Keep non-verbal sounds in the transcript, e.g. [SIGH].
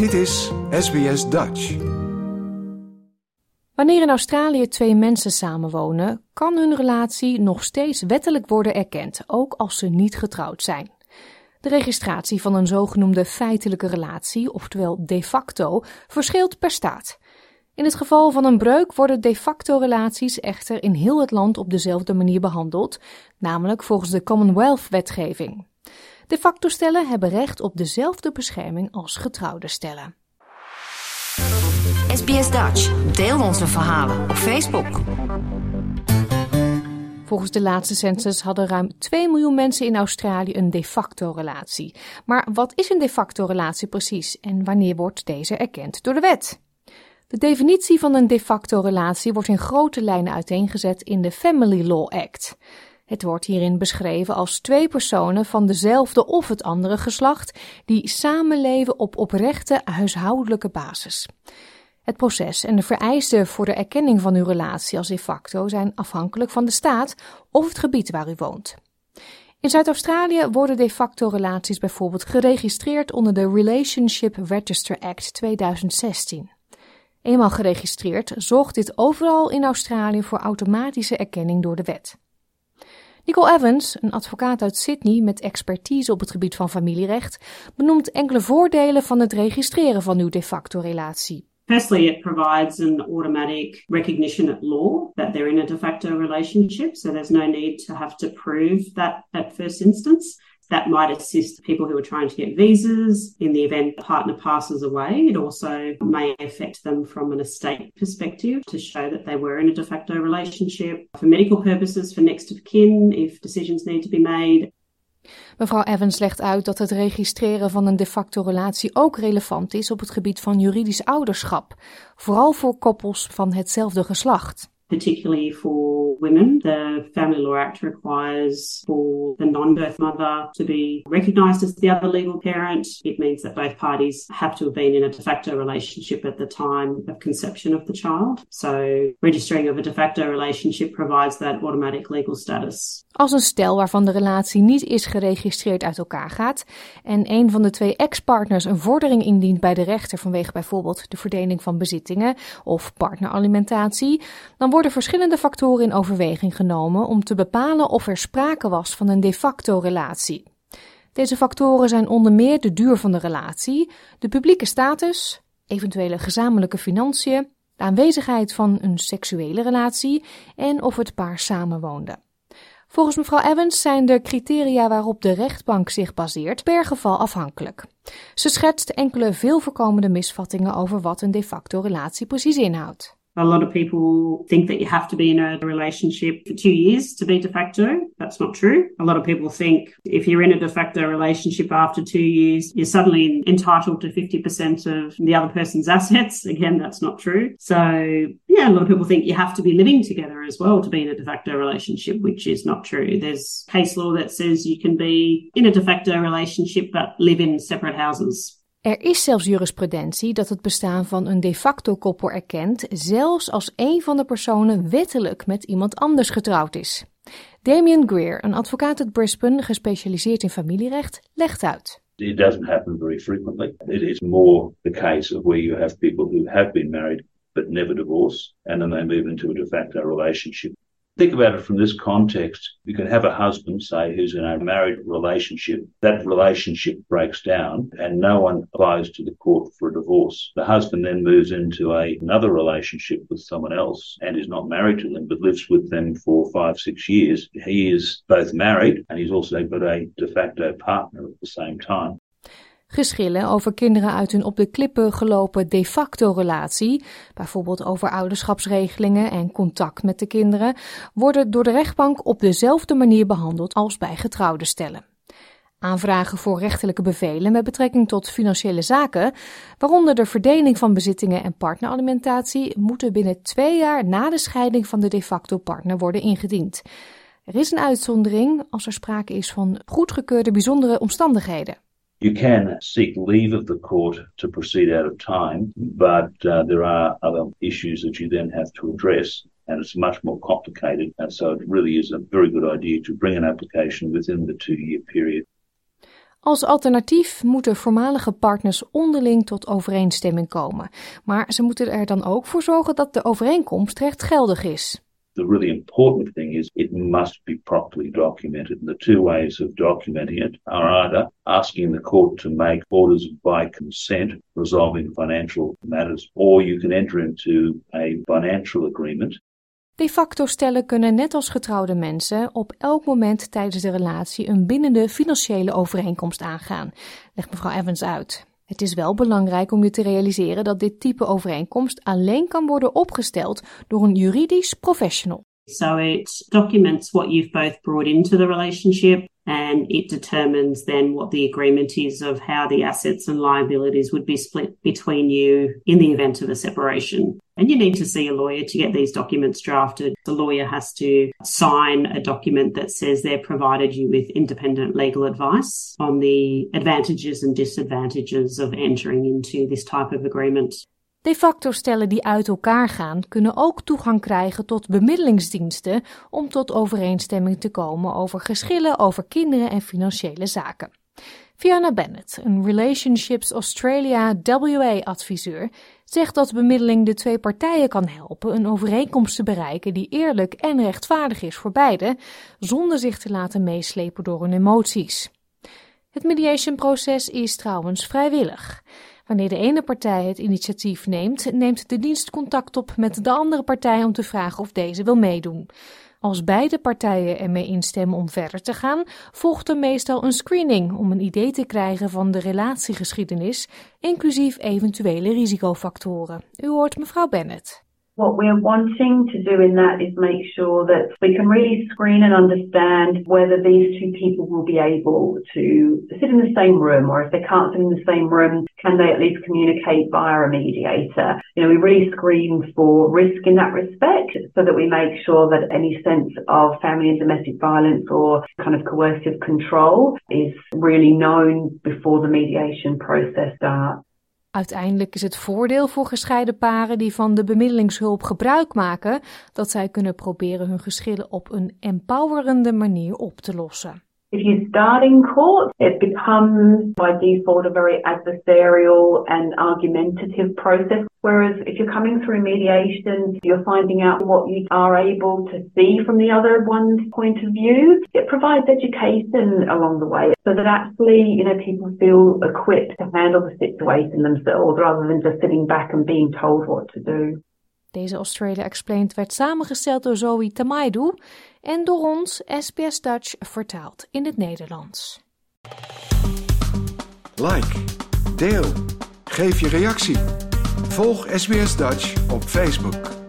Dit is SBS Dutch. Wanneer in Australië twee mensen samenwonen, kan hun relatie nog steeds wettelijk worden erkend, ook als ze niet getrouwd zijn. De registratie van een zogenoemde feitelijke relatie, oftewel de facto, verschilt per staat. In het geval van een breuk worden de facto relaties echter in heel het land op dezelfde manier behandeld, namelijk volgens de Commonwealth-wetgeving. De facto stellen hebben recht op dezelfde bescherming als getrouwde stellen. SBS Dutch. Deel onze verhalen op Facebook. Volgens de laatste census hadden ruim 2 miljoen mensen in Australië een de facto relatie. Maar wat is een de facto relatie precies en wanneer wordt deze erkend door de wet? De definitie van een de facto relatie wordt in grote lijnen uiteengezet in de Family Law Act. Het wordt hierin beschreven als twee personen van dezelfde of het andere geslacht die samenleven op oprechte huishoudelijke basis. Het proces en de vereisten voor de erkenning van uw relatie als de facto zijn afhankelijk van de staat of het gebied waar u woont. In Zuid-Australië worden de facto relaties bijvoorbeeld geregistreerd onder de Relationship Register Act 2016. Eenmaal geregistreerd zorgt dit overal in Australië voor automatische erkenning door de wet. Nicole Evans, een advocaat uit Sydney met expertise op het gebied van familierecht, benoemt enkele voordelen van het registreren van uw de facto relatie. Firstly, it provides an automatic recognition at law that they're in a de facto relationship, so there's no need to have to prove that at first instance. That might assist people who are trying to get visas in the event a partner passes away. It also may affect them from an estate perspective to show that they were in a de facto relationship. For medical purposes, for next of kin, if decisions need to be made. Mevrouw Evans legt uit dat het registreren van een de facto relatie ook relevant is op het gebied van juridisch ouderschap, vooral voor koppels van hetzelfde geslacht. Particularly for women. The Family Law Act requires for the non birth mother to be recognised as the other legal parent. It means that both parties have to have been in a de facto relationship at the time of conception of the child. So, registering of a de facto relationship provides that automatic legal status. Als een stel waarvan de relatie niet is geregistreerd uit elkaar gaat en een van de twee ex-partners een vordering indient bij de rechter vanwege bijvoorbeeld de verdeling van bezittingen of partneralimentatie, dan worden verschillende factoren in overweging genomen om te bepalen of er sprake was van een de facto relatie. Deze factoren zijn onder meer de duur van de relatie, de publieke status, eventuele gezamenlijke financiën, de aanwezigheid van een seksuele relatie en of het paar samenwoonde. Volgens mevrouw Evans zijn de criteria waarop de rechtbank zich baseert per geval afhankelijk. Ze schetst enkele veel voorkomende misvattingen over wat een de facto relatie precies inhoudt. A lot of people think that you have to be in a relationship for two years to be de facto. That's not true. A lot of people think if you're in a de facto relationship after two years, you're suddenly entitled to 50% of the other person's assets. [LAUGHS] Again, that's not true. So, yeah, a lot of people think you have to be living together as well to be in a de facto relationship, which is not true. There's case law that says you can be in a de facto relationship but live in separate houses. Er is zelfs jurisprudentie dat het bestaan van een de facto koppel erkent, zelfs als een van de personen wettelijk met iemand anders getrouwd is. Damien Greer, een advocaat uit Brisbane, gespecialiseerd in familierecht, legt uit. It doesn't happen very frequently. It is more the case of where you have people who have been married but never divorce, and then they move into a de facto relationship. Think about it from this context. You can have a husband, say, who's in a married relationship. That relationship breaks down and no one applies to the court for a divorce. The husband then moves into a, another relationship with someone else and is not married to them, but lives with them for five, six years. He is both married and he's also got a de facto partner at the same time. Geschillen over kinderen uit hun op de klippen gelopen de facto relatie, bijvoorbeeld over ouderschapsregelingen en contact met de kinderen, worden door de rechtbank op dezelfde manier behandeld als bij getrouwde stellen. Aanvragen voor rechterlijke bevelen met betrekking tot financiële zaken, waaronder de verdeling van bezittingen en partneralimentatie, moeten binnen twee jaar na de scheiding van de de facto partner worden ingediend. Er is een uitzondering als er sprake is van goedgekeurde bijzondere omstandigheden. You can seek leave of the court to proceed out of time, but uh, there are other issues that you then have to address, and it's much more complicated. And so it really is a very good idea to bring an application within the two year period. Als alternatief moeten voormalige partners onderling tot overeenstemming komen, maar ze moeten er dan ook voor zorgen dat de overeenkomst rechtgeldig is. The really important thing is it must be properly documented. And the two ways of documenting it are either asking the court to make orders by consent resolving financial matters, or you can enter into a financial agreement De facto stellen kunnen net als getrouwde mensen op elk moment tijdens de relatie een bindende financiële overeenkomst aangaan, legt mevrouw Evans uit. Het is wel belangrijk om je te realiseren dat dit type overeenkomst alleen kan worden opgesteld door een juridisch professional. So it documents what you've both brought into the relationship and it determines then what the agreement is of how the assets and liabilities would be split between you in the event of a separation. And you need to see a lawyer to get these documents drafted. The lawyer has to sign a document that says they've provided you with independent legal advice on the advantages and disadvantages of entering into this type of agreement. De facto stellen die uit elkaar gaan kunnen ook toegang krijgen tot bemiddelingsdiensten om tot overeenstemming te komen over geschillen over kinderen en financiële zaken. Fiona Bennett, een Relationships Australia WA-adviseur, zegt dat bemiddeling de twee partijen kan helpen een overeenkomst te bereiken die eerlijk en rechtvaardig is voor beide, zonder zich te laten meeslepen door hun emoties. Het mediation-proces is trouwens vrijwillig. Wanneer de ene partij het initiatief neemt, neemt de dienst contact op met de andere partij om te vragen of deze wil meedoen. Als beide partijen ermee instemmen om verder te gaan, volgt er meestal een screening om een idee te krijgen van de relatiegeschiedenis, inclusief eventuele risicofactoren. U hoort mevrouw Bennett. What we're wanting to do in that is make sure that we can really screen and understand whether these two people will be able to sit in the same room, or if they can't sit in the same room, can they at least communicate via a mediator? You know, we really screen for risk in that respect so that we make sure that any sense of family and domestic violence or kind of coercive control is really known before the mediation process starts. Uiteindelijk is het voordeel voor gescheiden paren die van de bemiddelingshulp gebruik maken dat zij kunnen proberen hun geschillen op een empowerende manier op te lossen. If you start in court, it becomes by default a very adversarial and argumentative process. Whereas if you're coming through mediation, you're finding out what you are able to see from the other one's point of view. It provides education along the way so that actually, you know, people feel equipped to handle the situation themselves rather than just sitting back and being told what to do. Deze Australia Explained werd samengesteld door Zoe Tamaidu en door ons SBS Dutch vertaald in het Nederlands. Like, deel, geef je reactie. Volg SBS Dutch op Facebook.